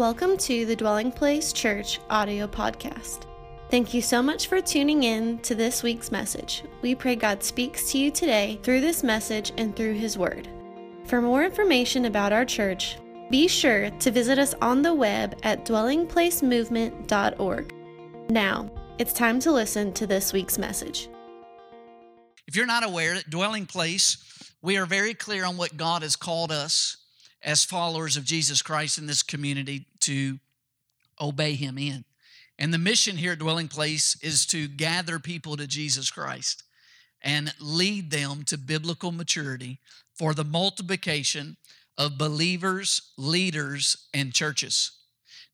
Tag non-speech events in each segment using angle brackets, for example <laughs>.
Welcome to the Dwelling Place Church audio podcast. Thank you so much for tuning in to this week's message. We pray God speaks to you today through this message and through His Word. For more information about our church, be sure to visit us on the web at dwellingplacemovement.org. Now, it's time to listen to this week's message. If you're not aware, at Dwelling Place, we are very clear on what God has called us as followers of Jesus Christ in this community to obey Him in. And the mission here at Dwelling Place is to gather people to Jesus Christ and lead them to biblical maturity for the multiplication of believers, leaders, and churches.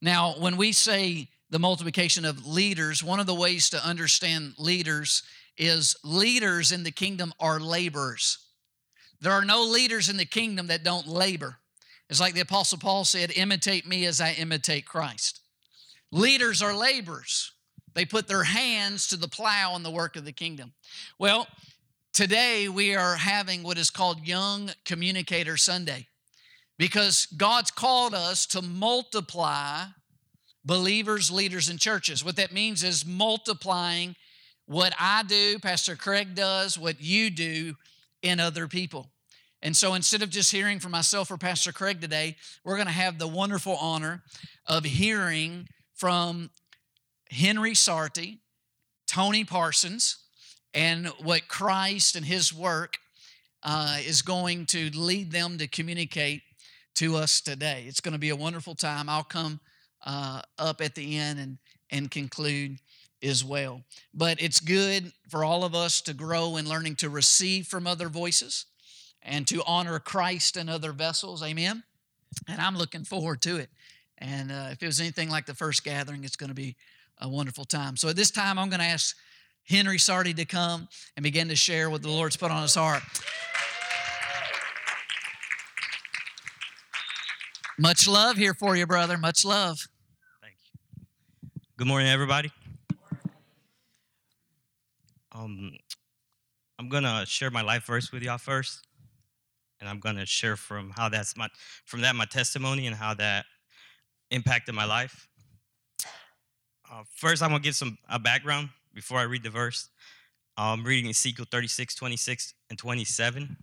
Now, when we say the multiplication of leaders, one of the ways to understand leaders is leaders in the kingdom are laborers. There are no leaders in the kingdom that don't labor. It's like the Apostle Paul said, imitate me as I imitate Christ. Leaders are laborers. They put their hands to the plow in the work of the kingdom. Well, today we are having what is called Young Communicator Sunday because God's called us to multiply believers, leaders, and churches. What that means is multiplying what I do, Pastor Craig does, what you do in other people. And so instead of just hearing from myself or Pastor Craig today, we're going to have the wonderful honor of hearing from Henry Sarty, Tony Parsons, and what Christ and his work uh, is going to lead them to communicate to us today. It's going to be a wonderful time. I'll come uh, up at the end and, and conclude as well. But it's good for all of us to grow in learning to receive from other voices and to honor Christ and other vessels. Amen. And I'm looking forward to it. And uh, if it was anything like the first gathering, it's going to be a wonderful time. So at this time, I'm going to ask Henry Sardi to come and begin to share what the Lord's put on his heart. Much love here for you, brother. Much love. Thank you. Good morning, everybody. Um, I'm gonna share my life verse with y'all first and I'm to share from how that's my from that my testimony and how that impacted my life. Uh, first, I'm to give some a background before I read the verse. I'm reading Ezekiel 36, 26, and 27.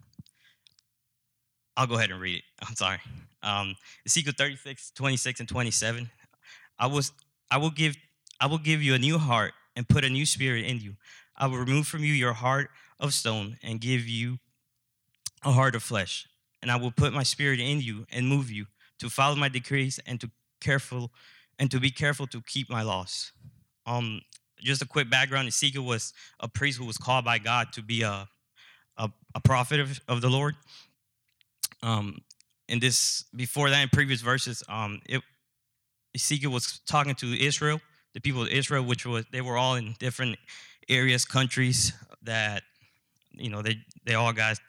I'll go ahead and read it. <laughs> I'm sorry. Um, Ezekiel 36, 26, and 27. I was I will give I will give you a new heart and put a new spirit in you. I will remove from you your heart of stone and give you a heart of flesh, and I will put my spirit in you and move you to follow my decrees and to careful and to be careful to keep my laws. Um, just a quick background: Ezekiel was a priest who was called by God to be a a, a prophet of, of the Lord. Um, and this before that, in previous verses, um, it, Ezekiel was talking to Israel, the people of Israel, which was they were all in different areas, countries that you know they they all got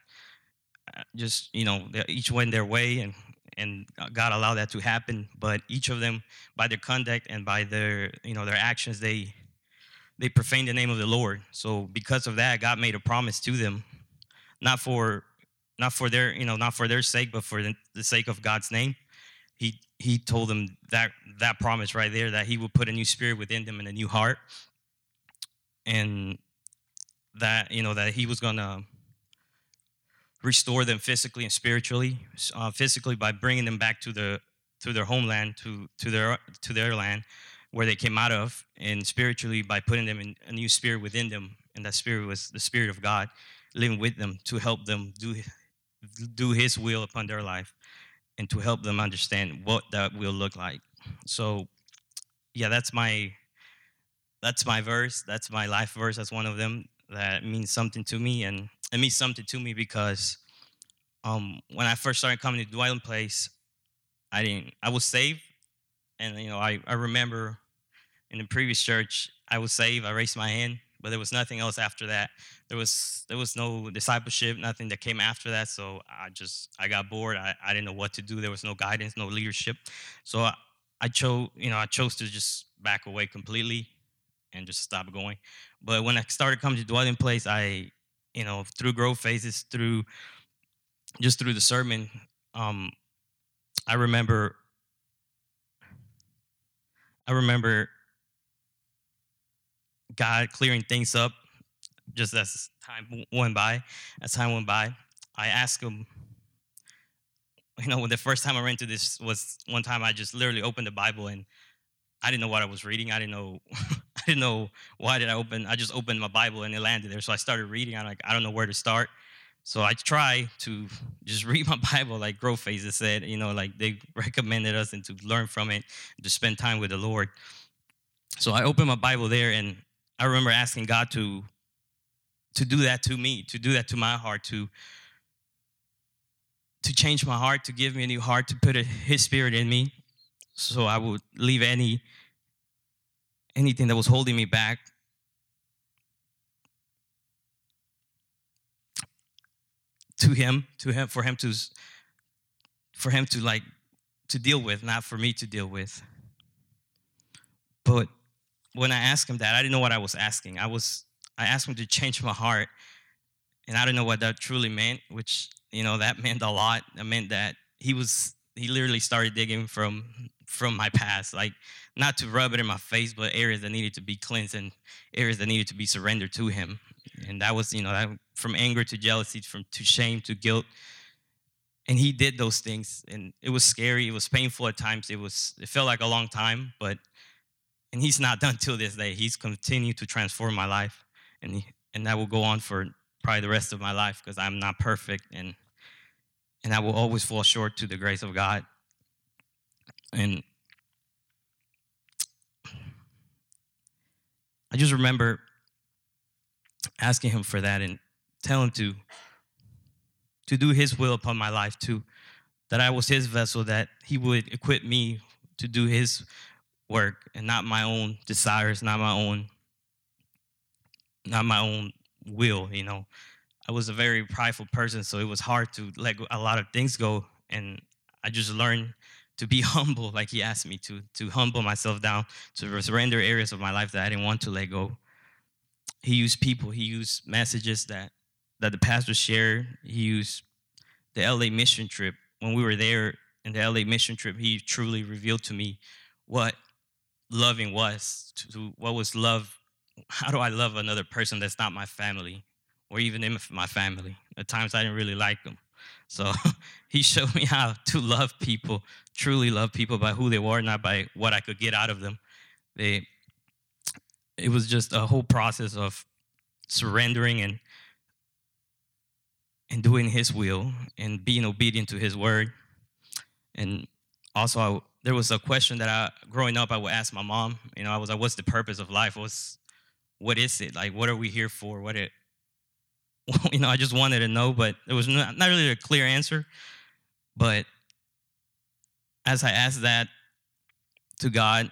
just you know each went their way and and God allowed that to happen. But each of them, by their conduct and by their you know their actions, they they profaned the name of the Lord. So because of that, God made a promise to them, not for not for their you know not for their sake, but for the, sake of God's name. He he told them that that promise right there that He would put a new spirit within them and a new heart, and that you know that He was gonna restore them physically and spiritually. Uh, physically by bringing them back to the to their homeland, to to their to their land where they came out of, and spiritually by putting them in a new spirit within them, and that spirit was the spirit of God living with them to help them do do His will upon their life, and to help them understand what that will look like. So, yeah, that's my that's my verse. That's my life verse. That's one of them that means something to me, and it means something to me because um, when I first started coming to Dwelling Place, I didn't. I was saved, and you know, I I remember in the previous church, I was saved. I raised my hand, but there was nothing else after that. There was there was no discipleship, nothing that came after that. So I just I got bored. I, I didn't know what to do. There was no guidance, no leadership. So I, I chose you know I chose to just back away completely and just stop going. But when I started coming to dwelling place, I, you know, through growth phases, through just through the sermon, um, I remember I remember God clearing things up just as time went by. As time went by, I asked him, you know, when the first time I ran into this was one time I just literally opened the Bible and I didn't know what I was reading. I didn't know <laughs> I didn't know why did I open. I just opened my Bible and it landed there. So I started reading. I'm like, I don't know where to start. So I try to <laughs> just read my <laughs> Bible like Grow Phases said, you know, like they recommended us and to learn from it, to spend time with the Lord. So I opened my Bible there and I remember asking God to to do that to me, to do that to my heart, to to change my heart, to give me a new heart, to put a, His Spirit in me, so I would leave any anything that was holding me back. To him, to him, for him to, for him to like, to deal with, not for me to deal with. But when I asked him that, I didn't know what I was asking. I was, I asked him to change my heart, and I didn't know what that truly meant. Which you know, that meant a lot. That meant that he was, he literally started digging from from my past, like not to rub it in my face, but areas that needed to be cleansed and areas that needed to be surrendered to Him. And that was, you know, that, from anger to jealousy, from to shame to guilt. And He did those things, and it was scary. It was painful at times. It was, it felt like a long time, but and He's not <laughs> done till this day. He's continued to transform my life, and he, and that will go on for probably the rest of my life because I'm not perfect and and I will always fall short to the grace of God. And I just remember asking him for that and telling him to to do his will upon my life too that I was his vessel that he would equip me to do his work and not my own desires not my own not my own will you know I was a very prideful person so it was hard to let a lot of things go and I just learned to be <laughs> humble like he asked me to to humble myself down to surrender areas of my life that i didn't want to let go. He used people he used messages that that the pastor shared. He used the la mission trip. When we were there in the la mission trip he truly revealed to me what loving was to what was love. How do i love another person that's not my family or even in my family at times i didn't really like them so <laughs> he showed me how to love people, truly love people by who they were, not by what I could get out of them. They, it was just a whole process of surrendering and and doing His will and being obedient to His word. And also, I, there was a question that I, growing up, I would ask my mom. You know, I was like, "What's the purpose of life? What's what is it? Like, what are we here for? What it <laughs> you know, I just wanted to know, but it was not, not really a clear answer. But as I asked that to God,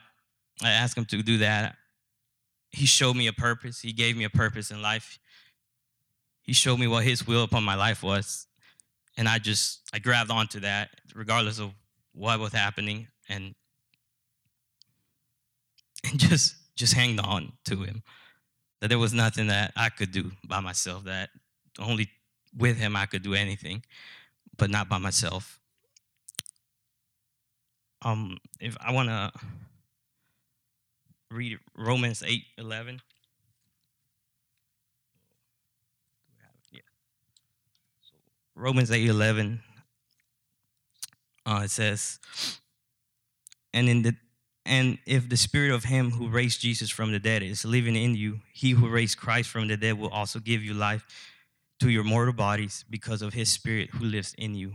I asked Him to do that. He showed me a purpose. He gave me a purpose in life. He showed me what His will upon my life was. And I just, I grabbed onto that regardless of what was happening and, <laughs> and just, just hanged on to Him. That there was nothing that I could do by myself, that only with him I could do anything, but not by myself. Um, if I want to read Romans 8 11. Yeah. Romans 8 11. Uh, it says, and in the and if the spirit of him who raised Jesus from the dead is living in you, he who raised Christ from the dead will also give you life to your mortal bodies because of his spirit who lives in you.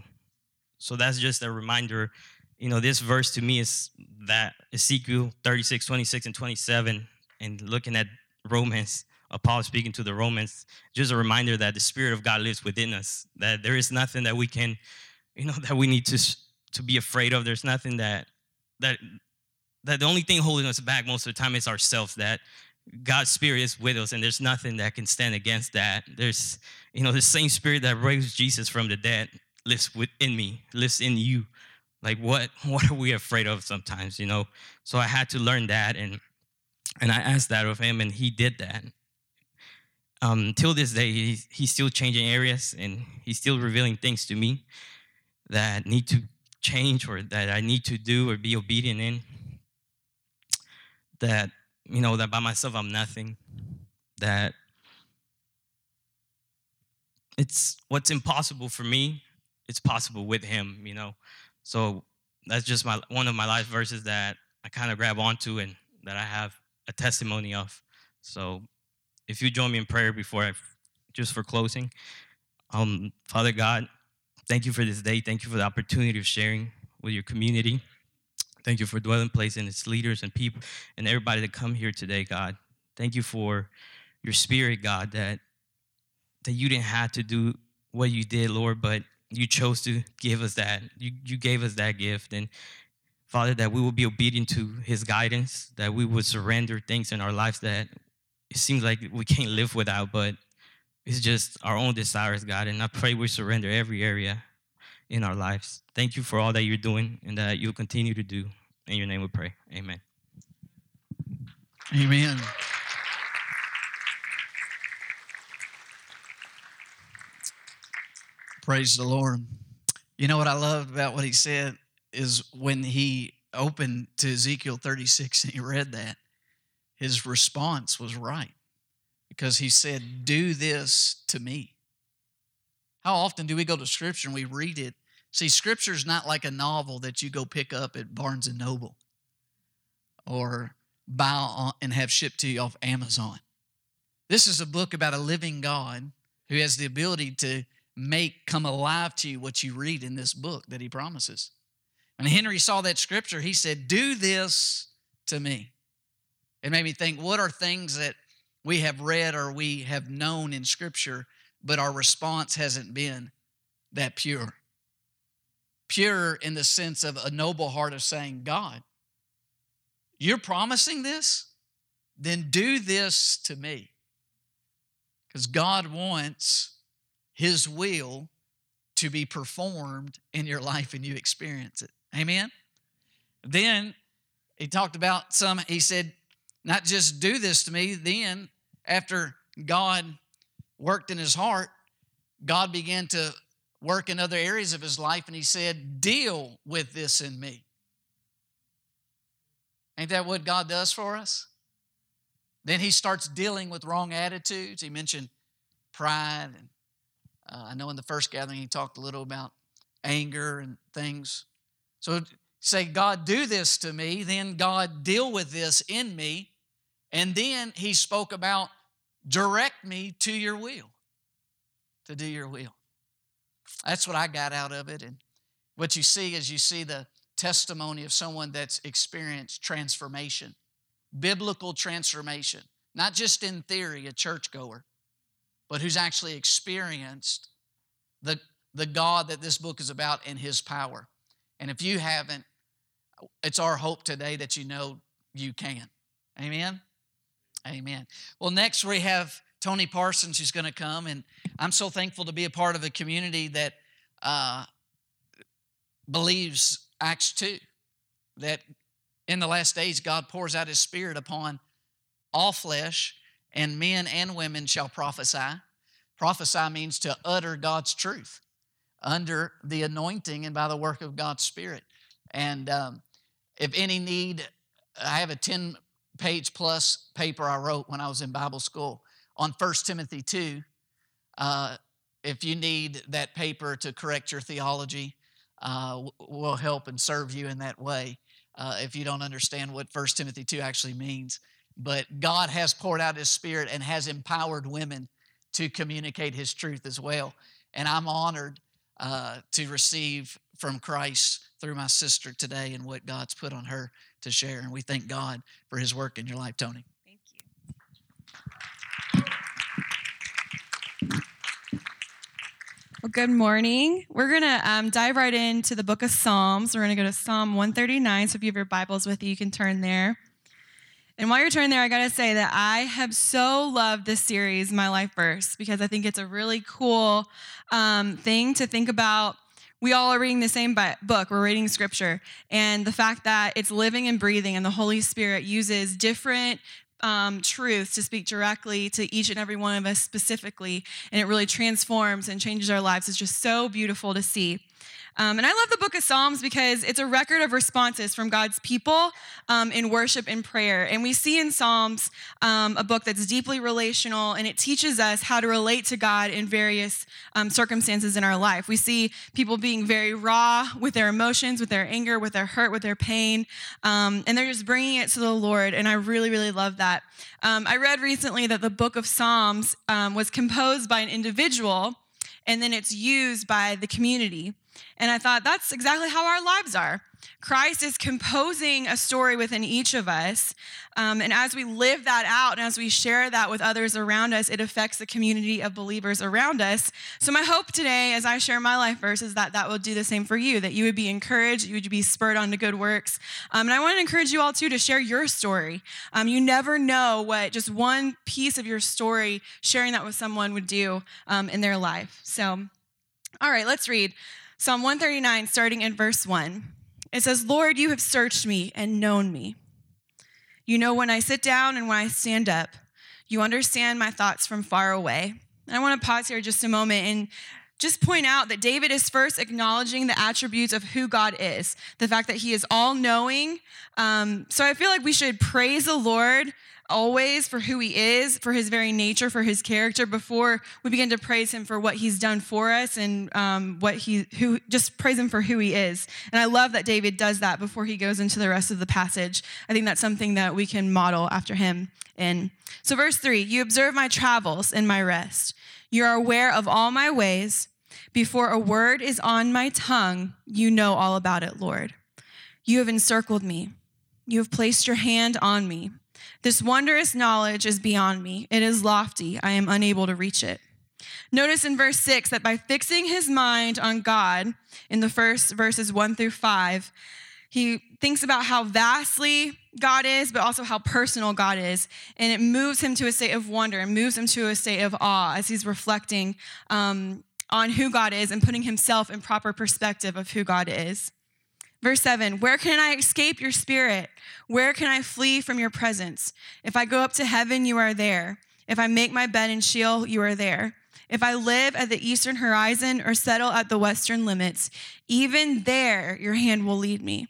So that's just a reminder. You know, this verse to me is that Ezekiel 36, 26, and 27, and looking at Romans, uh, Paul speaking to the Romans, just a reminder that the Spirit of God lives within us, that there is nothing that we can, you know, <laughs> that we need to, to be afraid of. There's nothing that, that, that the only thing holding us back most of the time is ourselves, that God's spirit is with us, and there's nothing that can stand against that. There's, you know, the same spirit that raised Jesus from the dead lives within me, lives in you. Like what <laughs> what are we afraid of sometimes, you know? So I had to learn that and and I asked that of him and he did that. Um, till this day, he's, he's still changing areas and he's still revealing things to me that need to change or that I need to do or be obedient in. that you know that by myself I'm nothing. That it's what's impossible for me, it's possible with him, you know. So that's just my one of my life verses that I kind of grab onto and that I have a testimony of. So if you join me in prayer before I just for closing. Um, Father God, thank you for this day. Thank you for the opportunity of sharing with your community. Thank you for dwelling place and its leaders and people and everybody that come here today, God. Thank you for your spirit, God, that that you didn't have to do what you did, Lord, but you chose to give us that. You, you gave us that gift. And Father, that we will be obedient to his guidance, that we would surrender things in our lives that it seems like we can't live without, but it's just our own desires, God. And I pray we surrender every area in our lives. Thank you for all that you're doing and that you'll continue to do. In your name we pray. Amen. Amen. Praise the Lord. You know what I loved about what he said is when he opened to Ezekiel 36 and he read that, his response was right because he said, Do this to me. How often do we go to Scripture and we read it? See, Scripture is not like a novel that you go pick up at Barnes and Noble or buy and have shipped to you off Amazon. This is a book about a living God who has the ability to make come alive to you what you read in this book that he promises. When Henry saw that scripture, he said, Do this to me. It made me think, what are things that we have read or we have known in scripture, but our response hasn't been that pure? Pure in the sense of a noble heart of saying, God, you're promising this? Then do this to me. Because God wants his will to be performed in your life and you experience it. Amen? Then he talked about some, he said, not just do this to me, then after God worked in his heart, God began to work in other areas of his life and he said, Deal with this in me. Ain't that what God does for us? Then he starts dealing with wrong attitudes. He mentioned pride and uh, I know in the first gathering he talked a little about anger and things. So say, God, do this to me. Then God, deal with this in me. And then he spoke about direct me to your will, to do your will. That's what I got out of it. And what you see is you see the testimony of someone that's experienced transformation, biblical transformation, not just in theory, a churchgoer, but who's actually experienced the, the God that this book is about and his power. And if you haven't, it's our hope today that you know you can. Amen? Amen. Well, next we have Tony Parsons who's going to come, and I'm so thankful to be a part of a community that uh, believes Acts 2, that in the last days God pours out his spirit upon all flesh, and men and women shall prophesy. Prophesy means to utter God's truth under the anointing and by the work of God's Spirit. And um, if any need, I have a 10 page plus paper I wrote when I was in Bible school on 1 Timothy 2. Uh, if you need that paper to correct your theology, uh, will help and serve you in that way uh, if you don't understand what 1 Timothy 2 actually means. But God has poured out His Spirit and has empowered women to communicate His truth as well. And I'm honored uh, to receive from Christ through my sister today and what God's put on her to share. And we thank God for His work in your life, Tony. Thank you. Well, good morning. We're going to um, dive right into the book of Psalms. We're going to go to Psalm 139. So if you have your Bibles with you, you can turn there. And while you're turning there, I got to say that I have so loved this series, My Life Verse, because I think it's a really cool um, thing to think about. We all are reading the same book, we're reading scripture. And the fact that it's living and breathing, and the Holy Spirit uses different um, truths to speak directly to each and every one of us specifically, and it really transforms and changes our lives is just so beautiful to see. Um, and I love the book of Psalms because it's a record of responses from God's people um, in worship and prayer. And we see in Psalms um, a book that's deeply relational and it teaches us how to relate to God in various um, circumstances in our life. We see people being very raw with their emotions, with their anger, with their hurt, with their pain, um, and they're just bringing it to the Lord. And I really, really love that. Um, I read recently that the book of Psalms was composed by an individual and then it's used by the community. And I thought that's exactly how our lives are. Christ is composing a story within each of us. Um, and as we live that out and as we share that with others around us, it affects the community of believers around us. So, my hope today, as I share my life verse, is that that will do the same for you, that you would be encouraged, you would be spurred on to good works. Um, and I want to encourage you all, too, to share your story. Um, you never know what just one piece of your story, sharing that with someone, would do um, in their life. So, all right, let's read. Psalm 139, starting in verse 1. It says, Lord, you have searched me and known me. You know when I sit down and when I stand up. You understand my thoughts from far away. And I want to pause here just a moment and just point out that David is first acknowledging the attributes of who God is, the fact that he is all knowing. Um, so I feel like we should praise the Lord always for who he is, for his very nature, for his character, before we begin to praise him for what he's done for us and um, what he, who, just praise him for who he is. And I love that David does that before he goes into the rest of the passage. I think that's something that we can model after him in. So, verse three, you observe my travels and my rest. You are aware of all my ways. Before a word is on my tongue, you know all about it, Lord. You have encircled me. You have placed your hand on me. This wondrous knowledge is beyond me. It is lofty. I am unable to reach it. Notice in verse 6 that by fixing his mind on God in the first verses 1 through 5, he thinks about how vastly God is, but also how personal God is. And it moves him to a state of wonder and moves him to a state of awe as he's reflecting um, on who God is and putting himself in proper perspective of who God is. Verse 7 Where can I escape your spirit? Where can I flee from your presence? If I go up to heaven, you are there. If I make my bed in Sheol, you are there. If I live at the eastern horizon or settle at the western limits, even there your hand will lead me.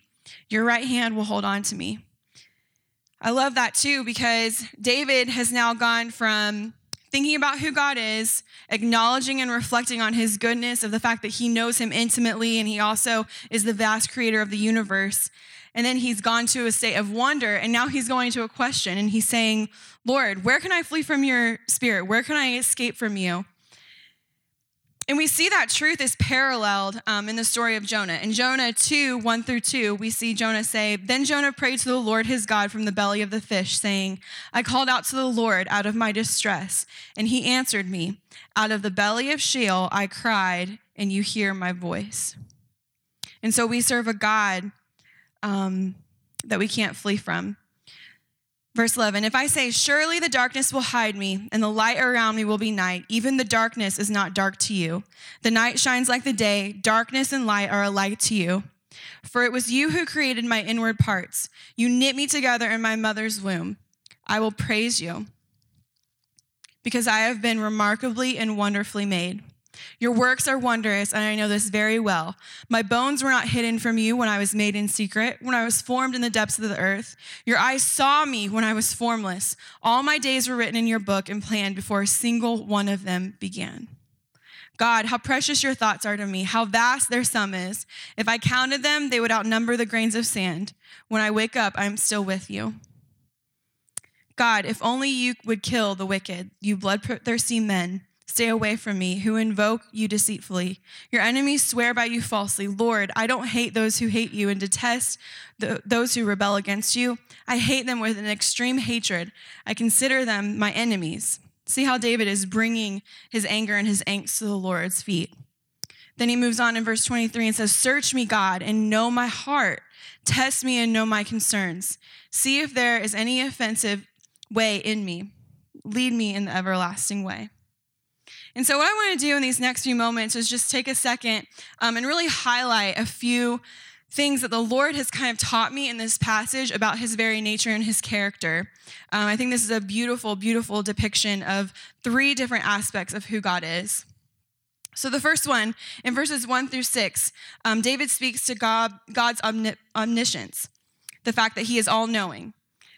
Your right hand will hold on to me. I love that too because David has now gone from thinking about who God is, acknowledging and reflecting on his goodness, of the fact that he knows him intimately and he also is the vast creator of the universe. And then he's gone to a state of wonder, and now he's going to a question, and he's saying, Lord, where can I flee from your spirit? Where can I escape from you? And we see that truth is paralleled um, in the story of Jonah. In Jonah 2, 1 through 2, we see Jonah say, Then Jonah prayed to the Lord his God from the belly of the fish, saying, I called out to the Lord out of my distress, and he answered me. Out of the belly of Sheol I cried, and you hear my voice. And so we serve a God um, that we can't flee from. Verse 11 If I say, Surely the darkness will hide me, and the light around me will be night, even the darkness is not dark to you. The night shines like the day, darkness and light are alike to you. For it was you who created my inward parts. You knit me together in my mother's womb. I will praise you, because I have been remarkably and wonderfully made. Your works are wondrous, and I know this very well. My bones were not hidden from you when I was made in secret, when I was formed in the depths of the earth. Your eyes saw me when I was formless. All my days were written in your book and planned before a single one of them began. God, how precious your thoughts are to me, how vast their sum is. If I counted them, they would outnumber the grains of sand. When I wake up, I am still with you. God, if only you would kill the wicked, you bloodthirsty men Stay away from me, who invoke you deceitfully. Your enemies swear by you falsely. Lord, I don't hate those who hate you and detest the, those who rebel against you. I hate them with an extreme hatred. I consider them my enemies. See how David is bringing his anger and his angst to the Lord's feet. Then he moves on in verse 23 and says, Search me, God, and know my heart. Test me and know my concerns. See if there is any offensive way in me. Lead me in the everlasting way. And so, what I want to do in these next few moments is just take a second um, and really highlight a few things that the Lord has kind of taught me in this passage about his very nature and his character. Um, I think this is a beautiful, beautiful depiction of three different aspects of who God is. So, the first one, in verses one through six, um, David speaks to God, God's omni- omniscience, the fact that he is all knowing.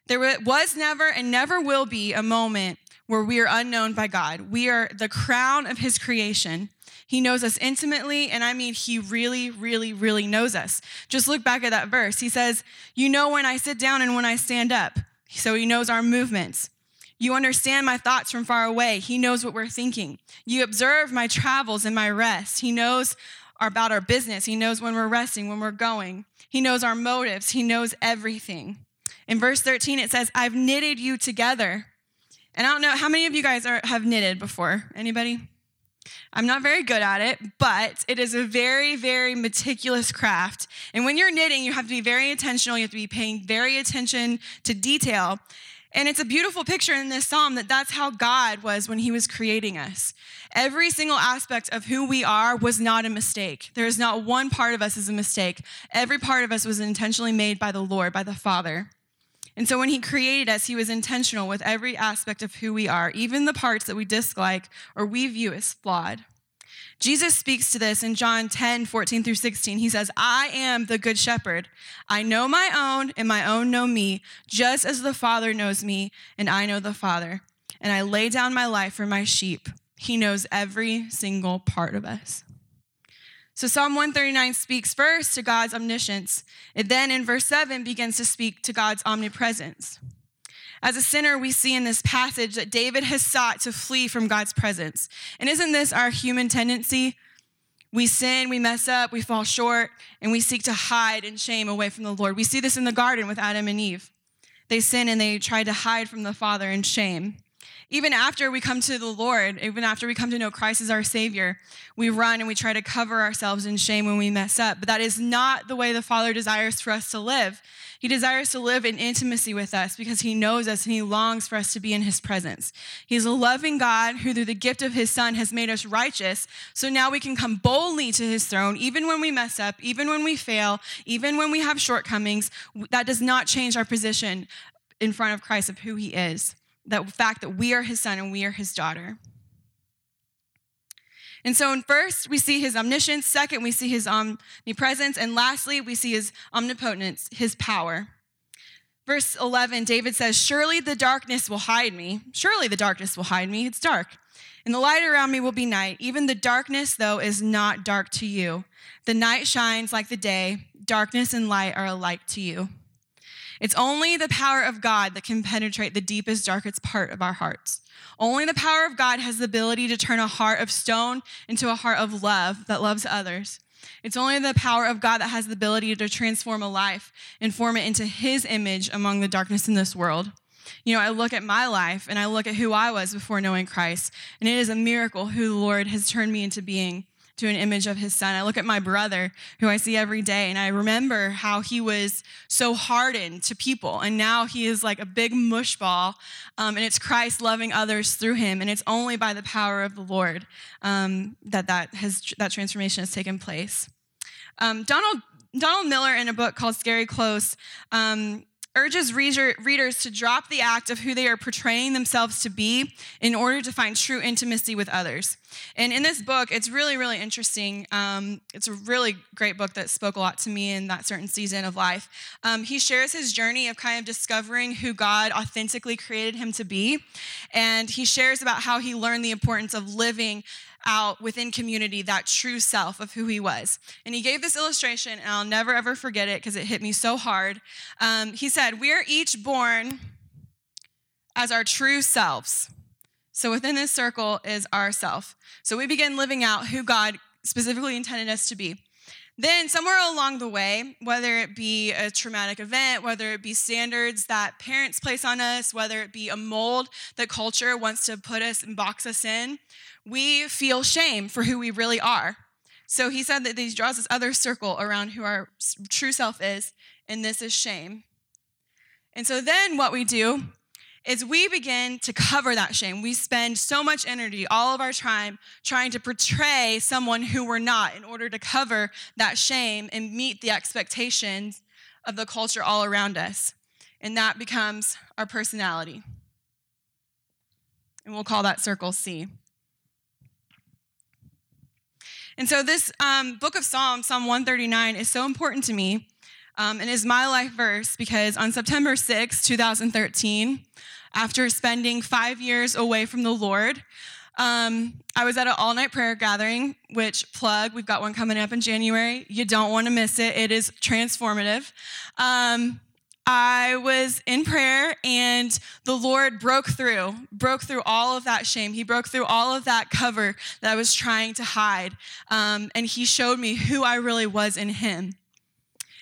There was never and never will be a moment where we are unknown by God. We are the crown of his creation. He knows us intimately, and I mean, he really, really, really knows us. Just look back at that verse. He says, You know when I sit down and when I stand up. So he knows our movements. You understand my thoughts from far away. He knows what we're thinking. You observe my travels and my rest. He knows about our business. He knows when we're resting, when we're going. He knows our motives. He knows everything. In verse 13, it says, I've knitted you together. And I don't know, how many of you guys are, have knitted before? Anybody? I'm not very good at it, but it is a very, very meticulous craft. And when you're knitting, you have to be very intentional. You have to be paying very attention to detail. And it's a beautiful picture in this psalm that that's how God was when he was creating us. Every single aspect of who we are was not a mistake. There is not one part of us is a mistake. Every part of us was intentionally made by the Lord, by the Father. And so when he created us, he was intentional with every aspect of who we are, even the parts that we dislike or we view as flawed. Jesus speaks to this in John 10, 14 through 16. He says, I am the good shepherd. I know my own, and my own know me, just as the Father knows me, and I know the Father. And I lay down my life for my sheep. He knows every single part of us. So Psalm 139 speaks first to God's omniscience. It then in verse 7 begins to speak to God's omnipresence. As a sinner, we see in this passage that David has sought to flee from God's presence. And isn't this our human tendency? We sin, we mess up, we fall short, and we seek to hide in shame away from the Lord. We see this in the garden with Adam and Eve. They sin and they try to hide from the Father in shame. Even after we come to the Lord, even after we come to know Christ as our Savior, we run and we try to cover ourselves in shame when we mess up. But that is not the way the Father desires for us to live. He desires to live in intimacy with us because he knows us and he longs for us to be in his presence. He's a loving God who, through the gift of his Son, has made us righteous. So now we can come boldly to his throne, even when we mess up, even when we fail, even when we have shortcomings. That does not change our position in front of Christ of who he is. The fact that we are his son and we are his daughter. And so, in first, we see his omniscience. Second, we see his omnipresence. And lastly, we see his omnipotence, his power. Verse 11, David says, Surely the darkness will hide me. Surely the darkness will hide me. It's dark. And the light around me will be night. Even the darkness, though, is not dark to you. The night shines like the day. Darkness and light are alike to you. It's only the power of God that can penetrate the deepest, darkest part of our hearts. Only the power of God has the ability to turn a heart of stone into a heart of love that loves others. It's only the power of God that has the ability to transform a life and form it into His image among the darkness in this world. You know, I look at my life and I look at who I was before knowing Christ, and it is a miracle who the Lord has turned me into being to an image of his son. I look at my brother, who I see every day, and I remember how he was so hardened to people. And now he is like a big mushball, um, and it's Christ loving others through him. And it's only by the power of the Lord um, that that, has, that transformation has taken place. Um, Donald Donald Miller, in a book called Scary Close, um, urges readers to drop the act of who they are portraying themselves to be in order to find true intimacy with others. And in this book, it's really, really interesting. Um, it's a really great book that spoke a lot to me in that certain season of life. Um, he shares his journey of kind of discovering who God authentically created him to be. And he shares about how he learned the importance of living out within community that true self of who he was. And he gave this illustration, and I'll never ever forget it because it hit me so hard. Um, he said, We are each born as our true selves. So within this circle is our self. So we begin living out who God specifically intended us to be. Then, somewhere along the way, whether it be a traumatic event, whether it be standards that parents place on us, whether it be a mold that culture wants to put us and box us in, we feel shame for who we really are. So he said that he draws this other circle around who our true self is, and this is shame. And so then what we do is we begin to cover that shame. We spend so much energy, all of our time, trying to portray someone who we're not in order to cover that shame and meet the expectations of the culture all around us. And that becomes our personality. And we'll call that circle C. And so, this um, book of Psalms, Psalm 139, is so important to me um, and is my life verse because on September 6, 2013, after spending five years away from the Lord, um, I was at an all night prayer gathering, which plug, we've got one coming up in January. You don't want to miss it, it is transformative. Um, I was in prayer and the Lord broke through, broke through all of that shame. He broke through all of that cover that I was trying to hide. Um, and He showed me who I really was in Him.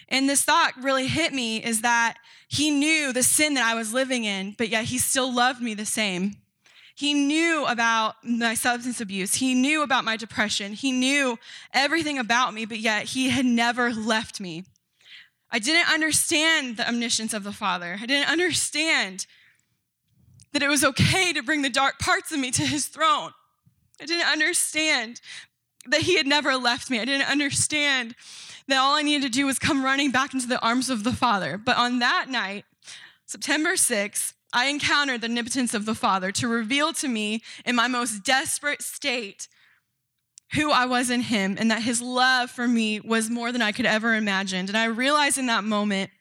And this thought really hit me is that He knew the sin that I was living in, but yet He still loved me the same. He knew about my substance abuse. He knew about my depression. He knew everything about me, but yet He had never left me. I didn't understand the omniscience of the Father. I didn't understand that it was okay to bring the dark parts of me to his throne. I didn't understand that he had never left me. I didn't understand that all I needed to do was come running back into the arms of the Father. But on that night, September 6th, I encountered the omnipotence of the Father to reveal to me in my most desperate state who I was in him and that his love for me was more than I could ever imagine. And I realized in that moment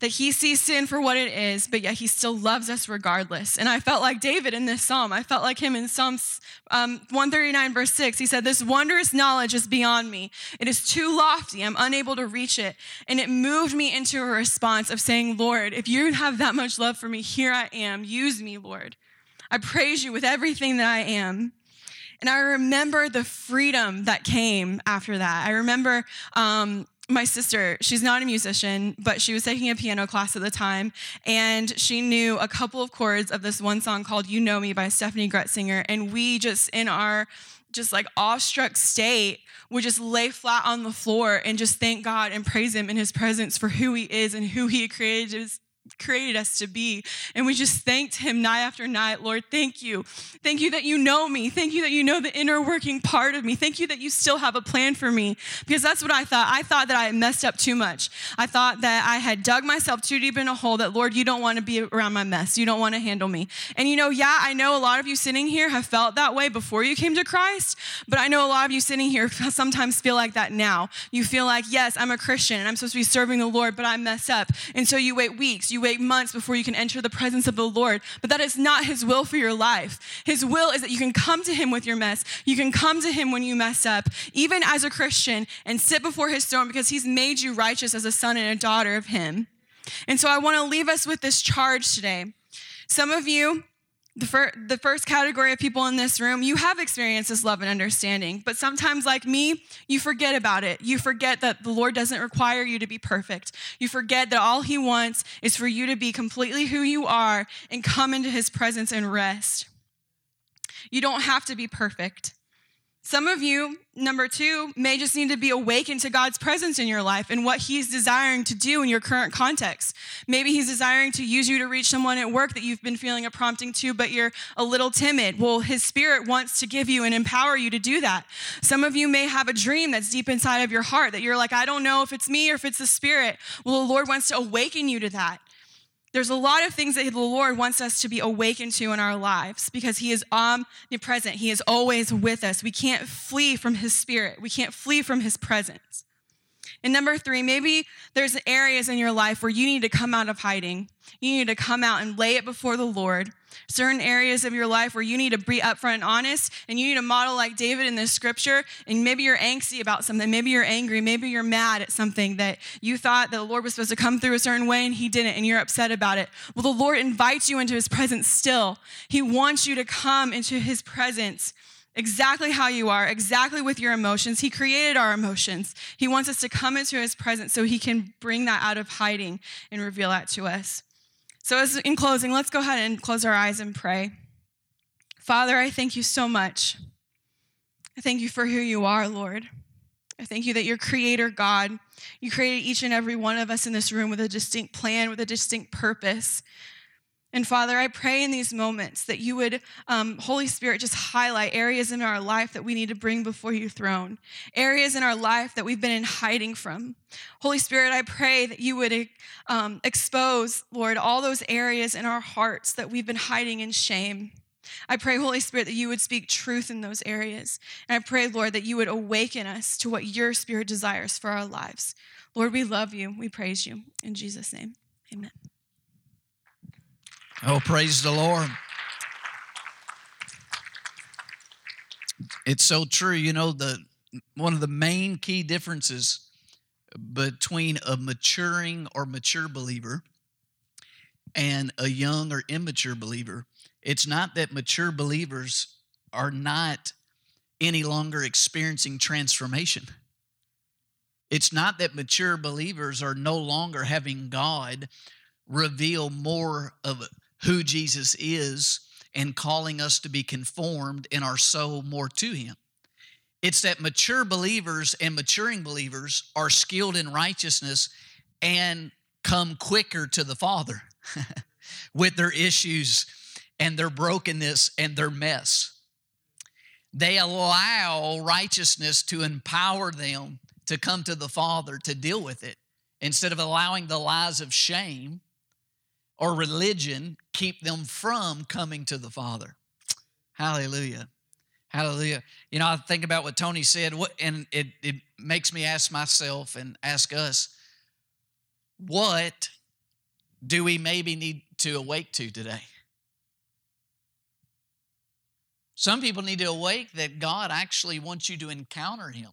that he sees sin for what it is, but yet he still loves us regardless. And I felt like David in this psalm. I felt like him in Psalms um, 139, verse 6. He said, This wondrous knowledge is beyond me. It is too lofty. I'm unable to reach it. And it moved me into a response of saying, Lord, if you have that much love for me, here I am. Use me, Lord. I praise you with everything that I am. And I remember the freedom that came after that. I remember um, my sister, she's not a musician, but she was taking a piano class at the time, and she knew a couple of chords of this one song called You Know Me by Steffany Gretzinger. And we just, in our just like awestruck state, would just lay flat on the floor and just thank God and praise Him in His presence for who He is and who He created created us to be. And we just thanked him night after night. Lord, thank you. Thank you that you know me. Thank you that you know the inner working part of me. Thank you that you still have a plan for me. Because that's what I thought. I thought that I had messed up too much. I thought that I had dug myself too deep in a hole that, Lord, you don't want to be around my mess. You don't want to handle me. And you know, yeah, I know a lot of you sitting here have felt that way before you came to Christ, but I know a lot of you sitting here <laughs> sometimes feel like that now. You feel like, yes, I'm a Christian and I'm supposed to be serving the Lord, but I mess up. And so you wait weeks, you wait months before you can enter the presence of the Lord. But that is not His will for your life. His will is that you can come to Him with your mess. You can come to Him when you mess up, even as a Christian, and sit before His throne because He's made you righteous as a son and a daughter of Him. And so I want to leave us with this charge today. Some of you, the, fir- the first category of people in this room, you have experienced this love and understanding, but sometimes, like me, you forget about it. You forget that the Lord doesn't require you to be perfect. You forget that all He wants is for you to be completely who you are and come into His presence and rest. You don't have to be perfect. Some of you, number two, may just need to be awakened to God's presence in your life and what He's desiring to do in your current context. Maybe He's desiring to use you to reach someone at work that you've been feeling a prompting to, but you're a little timid. Well, His Spirit wants to give you and empower you to do that. Some of you may have a dream that's deep inside of your heart that you're like, I don't know if it's me or if it's the Spirit. Well, the Lord wants to awaken you to that. There's a lot of things that the Lord wants us to be awakened to in our lives because He is omnipresent. He is always with us. We can't flee from His Spirit, we can't flee from His presence. And number three, maybe there's areas in your life where you need to come out of hiding. You need to come out and lay it before the Lord certain areas of your life where you need to be upfront and honest and you need to model like David in this scripture. And maybe you're angsty about something. Maybe you're angry. Maybe you're mad at something that you thought that the Lord was supposed to come through a certain way and he didn't and you're upset about it. Well, the Lord invites you into his presence still. He wants you to come into his presence exactly how you are, exactly with your emotions. He created our emotions. He wants us to come into his presence so he can bring that out of hiding and reveal that to us. So, as in closing, let's go ahead and close our eyes and pray. Father, I thank you so much. I thank you for who you are, Lord. I thank you that you're creator God. You created each and every one of us in this room with a distinct plan, with a distinct purpose. And Father, I pray in these moments that you would, um, Holy Spirit, just highlight areas in our life that we need to bring before your throne, areas in our life that we've been in hiding from. Holy Spirit, I pray that you would um, expose, Lord, all those areas in our hearts that we've been hiding in shame. I pray, Holy Spirit, that you would speak truth in those areas. And I pray, Lord, that you would awaken us to what your spirit desires for our lives. Lord, we love you. We praise you. In Jesus' name, amen. Oh, praise the Lord. It's so true. You know, the one of the main key differences between a maturing or mature believer and a young or immature believer, it's not that mature believers are not any longer experiencing transformation. It's not that mature believers are no longer having God reveal more of who Jesus is and calling us to be conformed in our soul more to Him. It's that mature believers and maturing believers are skilled in righteousness and come quicker to the Father <laughs> with their issues and their brokenness and their mess. They allow righteousness to empower them to come to the Father to deal with it instead of allowing the lies of shame or religion keep them from coming to the Father. Hallelujah. Hallelujah. You know, I think about what Tony said, and it, it makes me ask myself and ask us, what do we maybe need to awake to today? Some people need to awake that God actually wants you to encounter Him,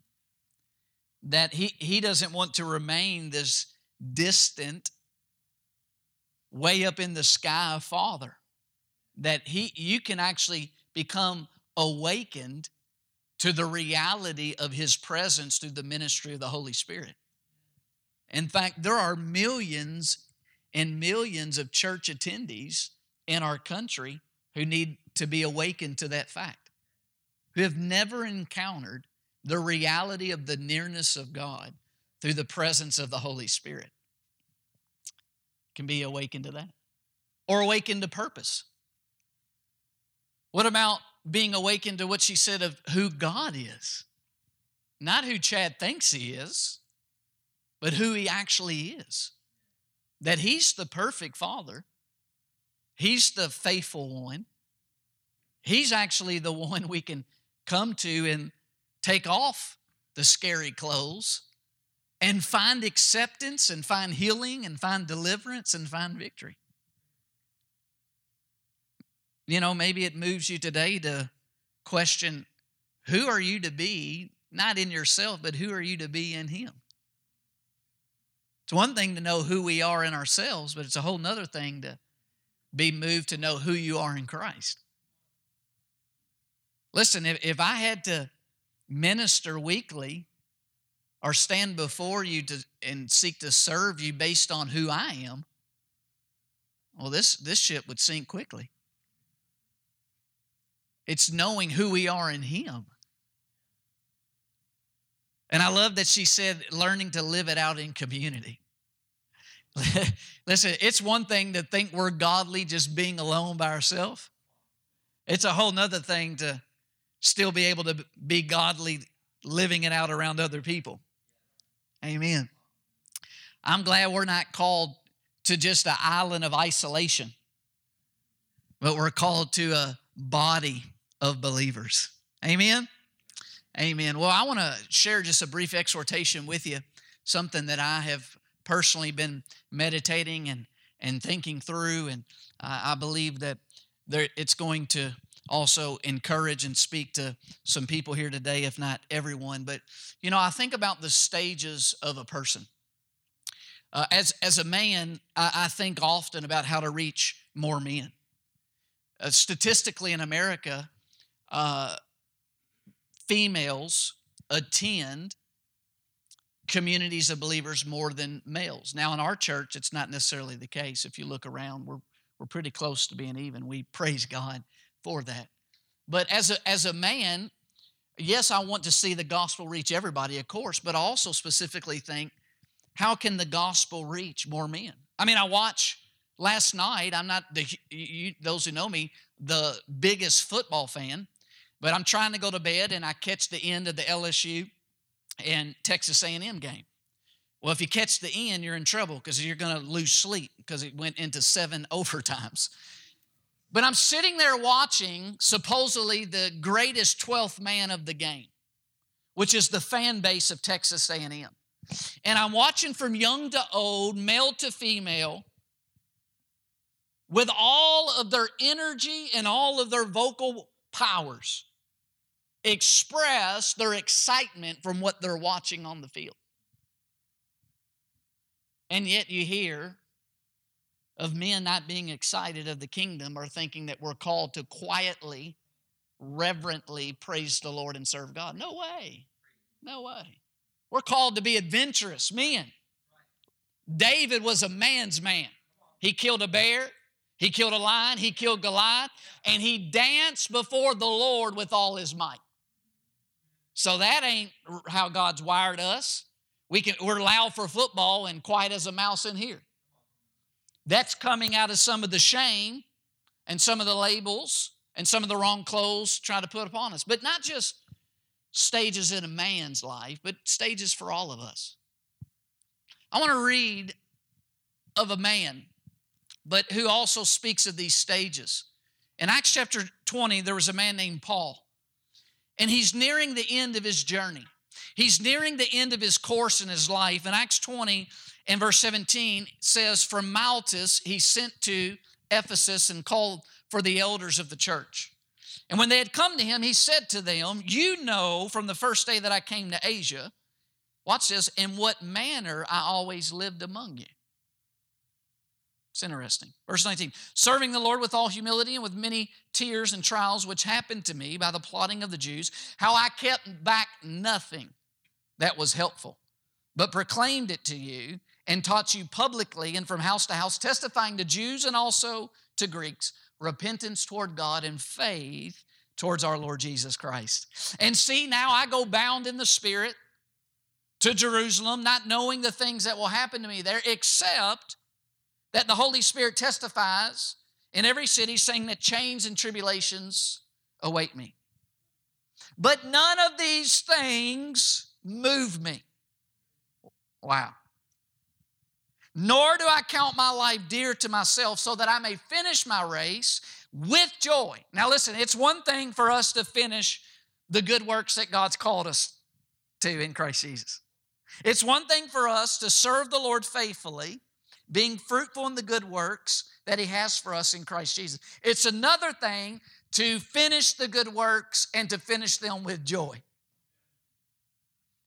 that He, he doesn't want to remain this distant, way up in the sky Father, that He you can actually become awakened to the reality of his presence through the ministry of the Holy Spirit. In fact, there are millions and millions of church attendees in our country who need to be awakened to that fact, who have never encountered the reality of the nearness of God through the presence of the Holy Spirit. Can be awakened to that. Or awakened to purpose. What about being awakened to what she said of who God is. Not who Chad thinks he is, but who he actually is. That he's the perfect father, he's the faithful one. He's actually the <laughs> one we can come to and take off the scary clothes and find acceptance and find healing and find deliverance and find victory. You know, maybe it moves you today to question who are you to be, not in yourself, but who are you to be in Him? It's one thing to know who we are in ourselves, but it's a whole nother thing to be moved to know who you are in Christ. Listen, if, if I had to minister weekly or stand before you to, and seek to serve you based on who I am, well, this, this ship would sink quickly. It's knowing who we are in Him. And I love that she said, learning to live it out in community. <laughs> Listen, it's one thing to think we're godly just being alone by ourselves. It's a whole nother thing to still be able to be godly living it out around other people. Amen. I'm glad we're not called to just an island of isolation, but we're called to a body of believers. Amen? Amen. Well, I want to share just a brief exhortation with you, something that I have personally been meditating and, and thinking through, and I believe that there, it's going to also encourage and speak to some people here today, if not everyone. But, you know, I think about the stages of a person. Uh, as, as a man, I, I, think often about how to reach more men. Uh, statistically, in America, uh, females attend communities of believers more than males. Now, in our church, it's not necessarily the case. If you look around, we're, we're pretty close to being even. We <laughs> praise God for that. But as a, as a man, yes, I want to see the gospel reach everybody, of course, but I also specifically think, how can the gospel reach more men? I mean, I watch last night, I'm not, the, you, those who know me, the biggest football fan, but I'm trying to go to bed and I catch the end of the LSU and Texas A&M game. Well, if you catch the end, you're in trouble because you're going to lose sleep because it went into seven <laughs> overtimes. But I'm sitting there watching supposedly the greatest 12th man of the game, which is the fan base of Texas A&M. And I'm watching from young to old, male to female, with all of their energy and all of their vocal powers express their excitement from what they're watching on the field. And yet you hear of men not being excited of the kingdom or thinking that we're called to quietly, reverently praise the Lord and serve God. No way. No way. We're called to be adventurous men. David was a man's man. He killed a bear, he killed a lion, he killed Goliath, and he danced before the Lord with all his might. So that ain't how God's wired us. We can, we're loud for football and quiet as a mouse in here. That's coming out of some of the shame and some of the labels and some of the wrong clothes trying to put upon us. But not just stages in a man's life, but stages for all of us. I want to read of a man, but who also speaks of these stages. In Acts chapter 20, there was a man named Paul, and he's nearing the end of his journey. He's nearing the end of his course in his life. In Acts 20 and verse 17 says, From Miletus he sent to Ephesus and called for the elders of the church. And when they had come to him, he said to them, You know from the first day that I came to Asia, watch this, in what manner I always lived among you. It's interesting. Verse 19 Serving the Lord with all humility and with many tears and trials, which happened to me by the plotting of the Jews, how I kept back nothing that was helpful, but proclaimed it to you and taught you publicly and from house to house, testifying to Jews and also to Greeks repentance toward God and faith towards our Lord Jesus Christ. And see, now I go bound in the Spirit to Jerusalem, not knowing the things that will happen to me there, except that the Holy Spirit testifies in every city, saying that chains and tribulations await me. But none of these things move me. Wow. Nor do I count my life dear to myself so that I may finish my race with joy. Now, listen, it's one thing for us to finish the good works that God's called us to in Christ Jesus. It's one thing for us to serve the Lord faithfully, being fruitful in the good works that He has for us in Christ Jesus. It's another thing to finish the good works and to finish them with joy.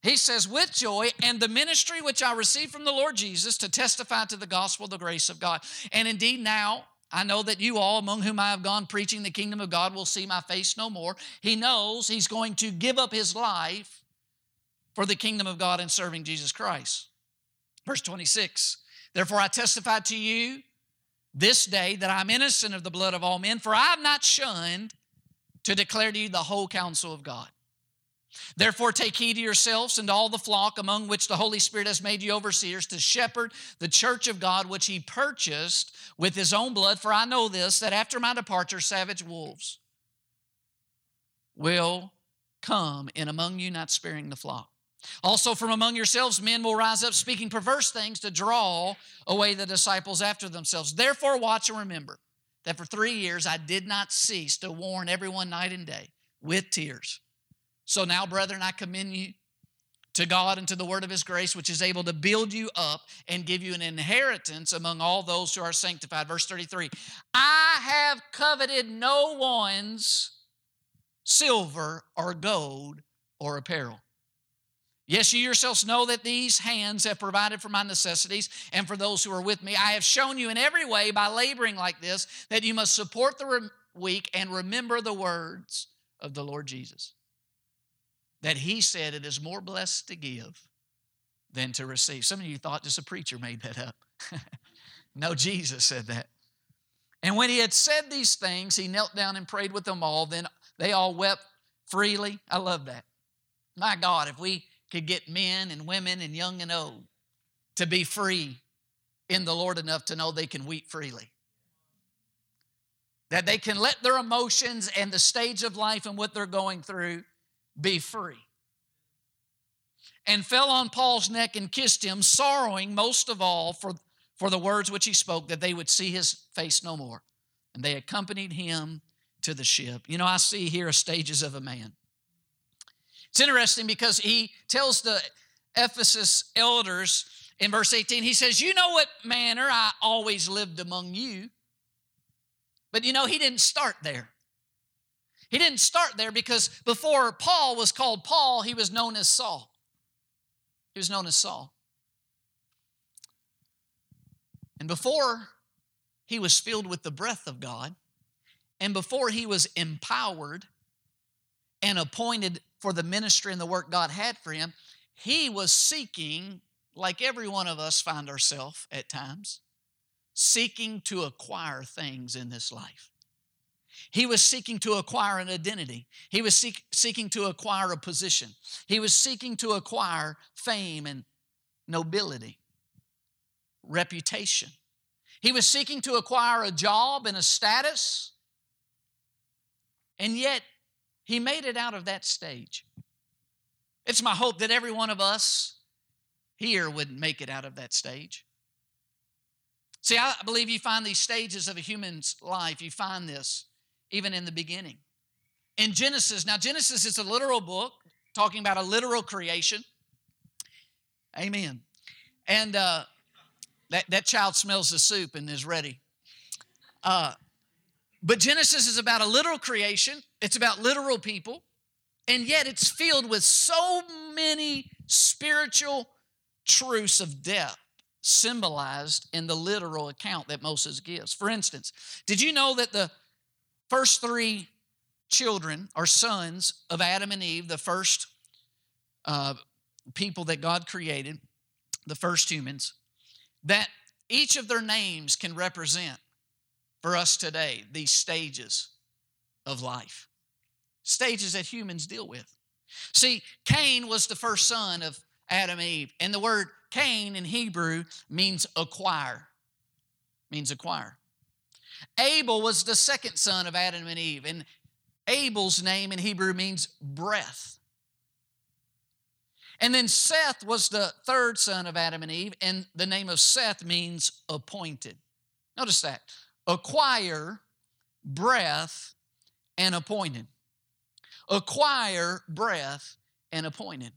He says, with joy, and the ministry which I received from the Lord Jesus to testify to the gospel the grace of God. And indeed, now I know that you all, among whom I have gone preaching the kingdom of God, will see my face no more. He knows he's going to give up his life for the kingdom of God and serving Jesus Christ. Verse 26 Therefore, I testify to you this day that I'm innocent of the blood of all men, for I have not shunned to declare to you the whole counsel of God. Therefore, take heed to yourselves and to all the flock among which the Holy Spirit has made you overseers to shepherd the church of God, which he purchased with his own blood. For I know this, that after my departure, savage wolves will come in among you, not sparing the flock. Also, from among yourselves, men will rise up speaking perverse things to draw away the disciples after themselves. Therefore, watch and remember that for three years I did not cease to warn everyone night and day with tears. So now, brethren, I commend you to God and to the word of his grace, which is able to build you up and give you an inheritance among all those who are sanctified. Verse 33 I have coveted no one's silver or gold or apparel. Yes, you yourselves know that these hands have provided for my necessities and for those who are with me. I have shown you in every way by laboring like this that you must support the weak and remember the words of the Lord Jesus that he said it is more blessed to give than to receive. Some of you thought just a preacher made that up. <laughs> no, Jesus said that. And when he had said these things, he knelt down and prayed with them all. Then they all wept freely. I love that. My God, if we could get men and women and young and old to be free in the Lord enough to know they can weep freely. That they can let their emotions and the stage of life and what they're going through be free. And fell on Paul's neck and kissed him, sorrowing most of all for, for the words which he spoke, that they would see his face no more. and they accompanied him to the ship. You know, I see here stages of a man. It's interesting because he tells the Ephesus elders in verse 18, he says, You know what manner I always lived among you. But you know, he didn't start there. He didn't start there because before Paul was called Paul, he was known as Saul. He was known as Saul. And before he was filled with the breath of God, and before he was empowered and appointed for the ministry and the work God had for him, he was seeking, like every one of us find ourselves at times, seeking to acquire things in this life. He was seeking to acquire an identity. He was seek, seeking to acquire a position. He was seeking to acquire fame and nobility, reputation. He was seeking to acquire a job and a status. And yet, he made it out of that stage. It's my hope that every one of us here would make it out of that stage. See, I believe you find these stages of a human's life. You find this even in the beginning. In Genesis, now Genesis is a literal book talking about a literal creation. Amen. And uh, that, that child smells the soup and is ready. Uh, but Genesis is about a literal creation, it's about literal people, and yet it's filled with so many spiritual truths of depth symbolized in the literal account that Moses gives. For instance, did you know that the first three children are sons of Adam and Eve, the first uh, people that God created, the first humans, that each of their names can represent for us today these stages of life, stages that humans deal with. See, Cain was the first son of Adam and Eve, and the word Cain in Hebrew means acquire, means acquire. Abel was the second son of Adam and Eve, and Abel's name in Hebrew means breath. And then Seth was the third son of Adam and Eve, and the name of Seth means appointed. Notice that acquire, breath, and appointed. Acquire, breath, and appointed.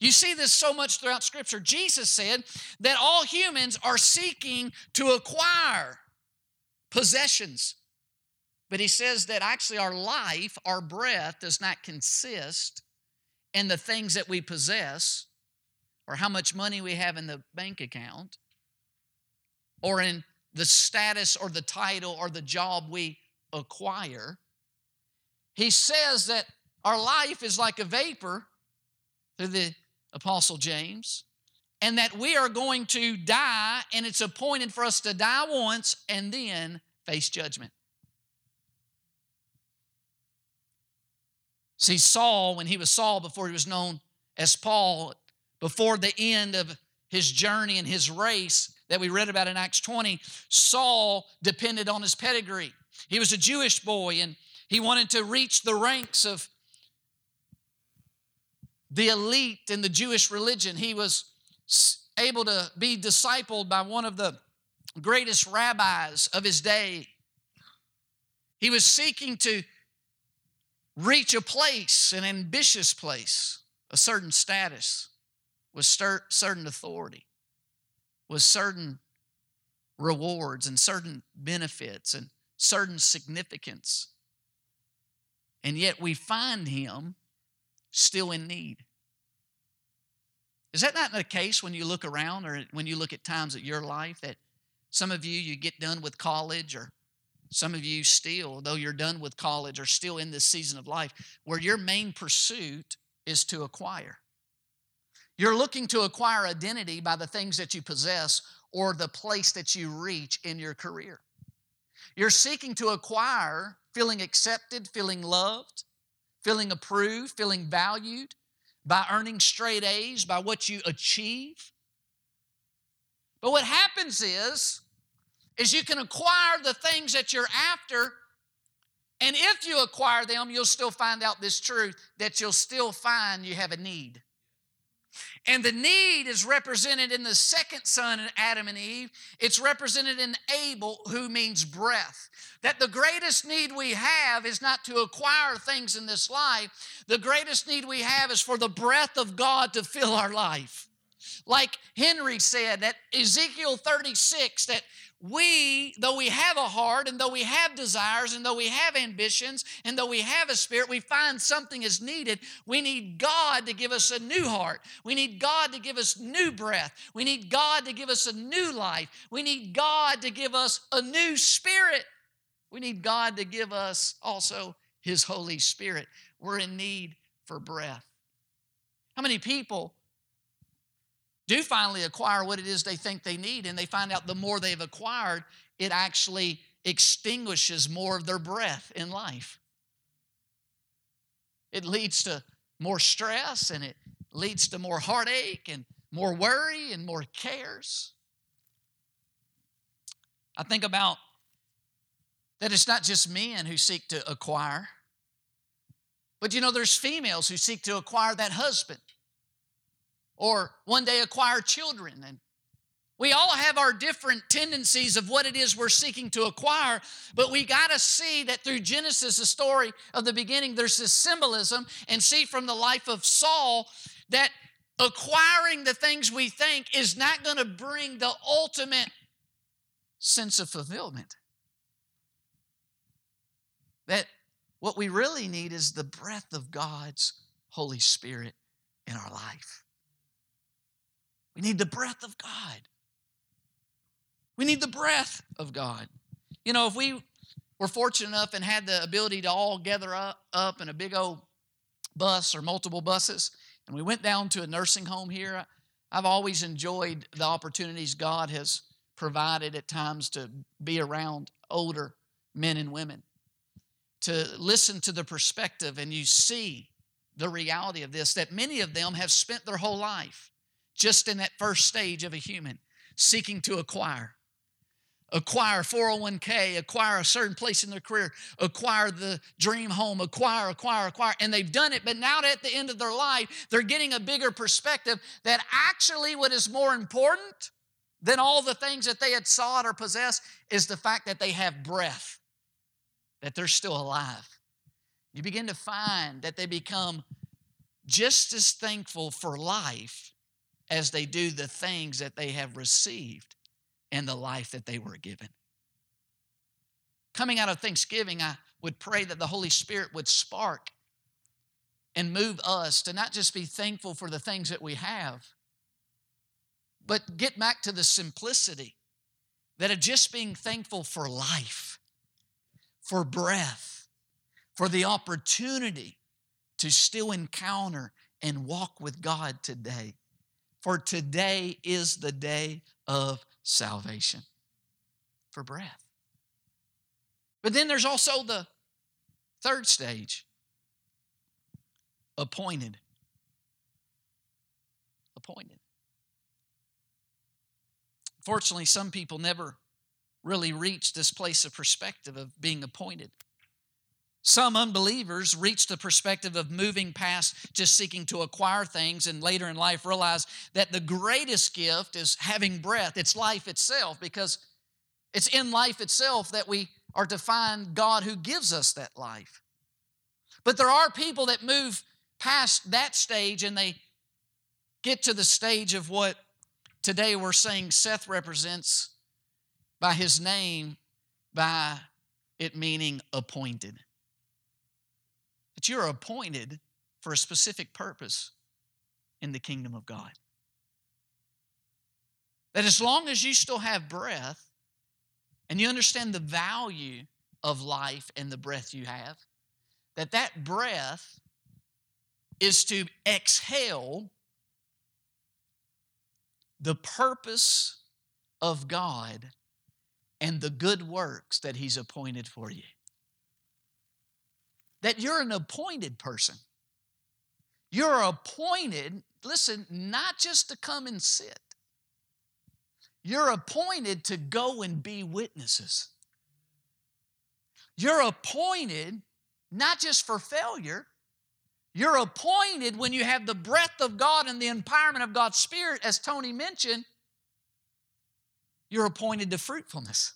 You see this so much throughout Scripture. Jesus said that all humans are seeking to acquire possessions. But he says that actually our life, our breath, does not consist in the things that we possess or how much money we have in the bank account or in the status or the title or the job we acquire. He says that our life is like a vapor through the Apostle James and that we are going to die, and it's appointed for us to die once and then face judgment. See, Saul, when he was Saul before he was known as Paul, before the end of his journey and his race that we read about in Acts 20, Saul depended on his pedigree. He was a Jewish boy and he wanted to reach the ranks of the elite in the Jewish religion. He was able to be discipled by one of the greatest rabbis of his day. He was seeking to reach a place, an ambitious place, a certain status, with certain authority, with certain rewards and certain benefits and certain significance. And yet we find him still in need. Is that not the case when you look around or when you look at times of your life that some of you, you get done with college, or some of you still, though you're done with college, are still in this season of life where your main pursuit is to acquire? You're looking to acquire identity by the things that you possess or the place that you reach in your career. You're seeking to acquire feeling accepted, feeling loved, feeling approved, feeling valued, by earning straight A's, by what you achieve. But what happens is, is you can acquire the things that you're after, and if you acquire them, you'll still find out this truth that you'll still find you have a need. And the need is represented in the second son, in Adam and Eve. It's represented in Abel, who means breath. That the greatest need we have is not to acquire things in this life. The greatest need we have is for the breath of God to fill our life. Like Henry said, that Ezekiel 36, that we, though we have a heart and though we have desires and though we have ambitions and though we have a spirit, we find something is needed. We need God to give us a new heart. We need God to give us new breath. We need God to give us a new life. We need God to give us a new spirit. We need God to give us also His Holy Spirit. We're in need for breath. How many people do finally acquire what it is they think they need, and they find out the more they've acquired, it actually extinguishes more of their breath in life. It leads to more stress and it leads to more heartache and more worry and more cares. I think about that it's not just men who seek to acquire, but you know, there's females who seek to acquire that husband or one day acquire children. And we all have our different tendencies of what it is we're seeking to acquire, but we got to see that through Genesis, the story of the beginning, there's this symbolism, and see from the life of Saul that acquiring the things we think is not going to bring the ultimate sense of fulfillment. That what we really need is the breath of God's Holy Spirit in our life. We need the breath of God. We need the breath of God. You know, if we were fortunate enough and had the ability to all gather up, up in a big old bus or multiple buses, and we went down to a nursing home here, I've always enjoyed the opportunities God has provided at times to be around older men and women, to listen to the perspective, and you see the reality of this that many of them have spent their whole life just in that first stage of a human seeking to acquire. Acquire 401k, acquire a certain place in their career, acquire the dream home, acquire, acquire, acquire. And they've done it, but now at the end of their life, they're getting a bigger perspective that actually what is more important than all the things that they had sought or possessed is the fact that they have breath, that they're still alive. You begin to find that they become just as thankful for life as they do the things that they have received in the life that they were given. Coming out of Thanksgiving, I would pray that the Holy Spirit would spark and move us to not just be thankful for the things that we have, but get back to the simplicity that of just being thankful for life, for breath, for the opportunity to still encounter and walk with God today for today is the day of salvation for breath. But then there's also the third stage appointed. Appointed. Fortunately, some people never really reach this place of perspective of being appointed. Some unbelievers reach the perspective of moving past just seeking to acquire things and later in life realize that the greatest gift is having breath. It's life itself because it's in life itself that we are to find God who gives us that life. But there are people that move past that stage and they get to the stage of what today we're saying Seth represents by his name, by it meaning appointed that you're appointed for a specific purpose in the kingdom of God. That as long as you still have breath and you understand the value of life and the breath you have, that that breath is to exhale the purpose of God and the good works that He's appointed for you that you're an appointed person. You're appointed, listen, not just to come and sit, you're appointed to go and be witnesses. You're appointed not just for failure, You're appointed when you have the breath of God and the empowerment of God's Spirit, as Tony mentioned, you're appointed to fruitfulness.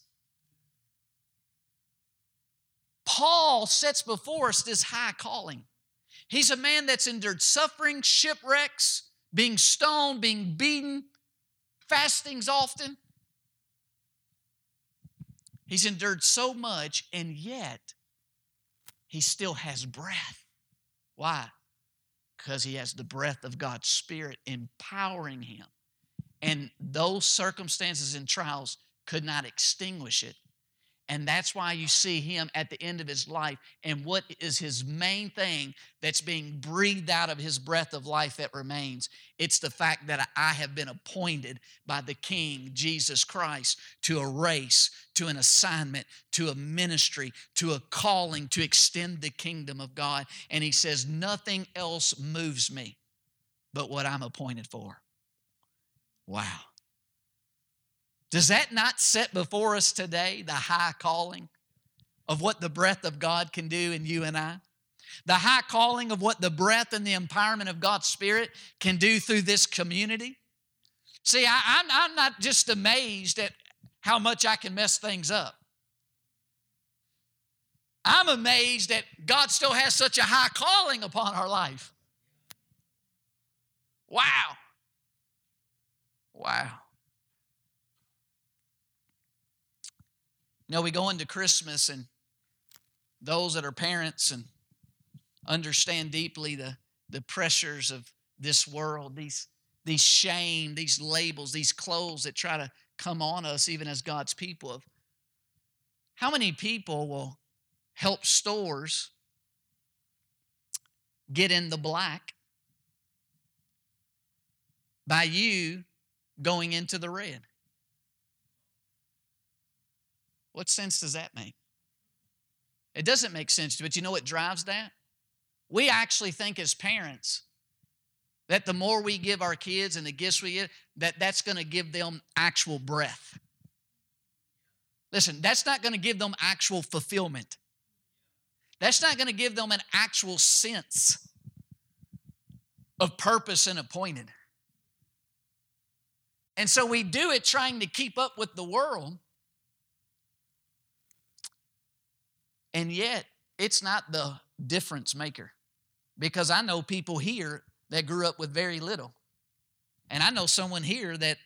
Paul sets before us this high calling. He's a man that's endured suffering, shipwrecks, being stoned, being beaten, fastings often. He's endured so much, and yet he still has breath. Why? Because he has the breath of God's Spirit empowering him. And those circumstances and trials could not extinguish it. And that's why you see him at the end of his life. And what is his main thing that's being breathed out of his breath of life that remains? It's the fact that I have been appointed by the King, Jesus Christ, to a race, to an assignment, to a ministry, to a calling to extend the kingdom of God. And he says, Nothing else moves me but what I'm appointed for. Wow. Does that not set before us today the high calling of what the breath of God can do in you and I? The high calling of what the breath and the empowerment of God's Spirit can do through this community? See, I, am not just amazed at how much I can mess things up. I'm amazed that God still has such a high calling upon our life. Wow. Wow. You know, we go into Christmas, and those that are parents and understand deeply the, the pressures of this world, these, these shame, these labels, these clothes that try to come on us, even as God's people. Of how many people will help stores get in the black by you going into the red? What sense does that make? It doesn't make sense, but you know what drives that? We actually think as parents that the more we give our kids and the gifts we give, that that's going to give them actual breath. Listen, that's not going to give them actual fulfillment. That's not going to give them an actual sense of purpose and appointed. And so we do it trying to keep up with the world And yet, it's not the difference maker. Because I know people here that grew up with very little. And I know someone here that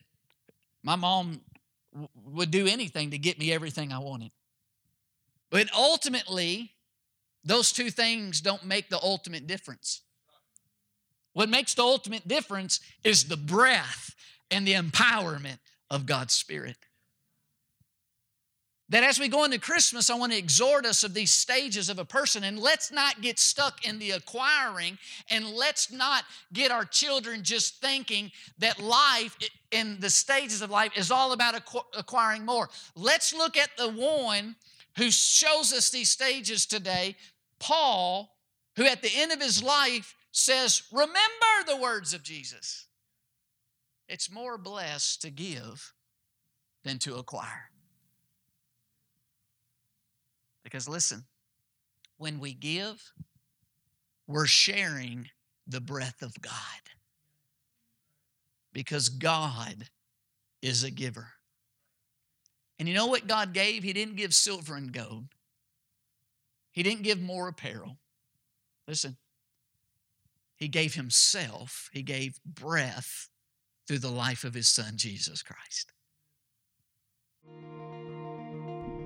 my mom w- would do anything to get me everything I wanted. But ultimately, those two things don't make the ultimate difference. What makes the ultimate difference is the breath and the empowerment of God's Spirit. That as we go into Christmas, I want to exhort us of these stages of a person, and let's not get stuck in the acquiring, and let's not get our children just thinking that life in the stages of life is all about acquiring more. Let's look at the one who shows us these stages today, Paul, who at the end of his life says, Remember the words of Jesus. It's more blessed to give than to acquire. Because listen, when we give, we're sharing the breath of God. Because God is a giver. And you know what God gave? He didn't give silver and gold, He didn't give more apparel. Listen, He gave Himself, He gave breath through the life of His Son, Jesus Christ.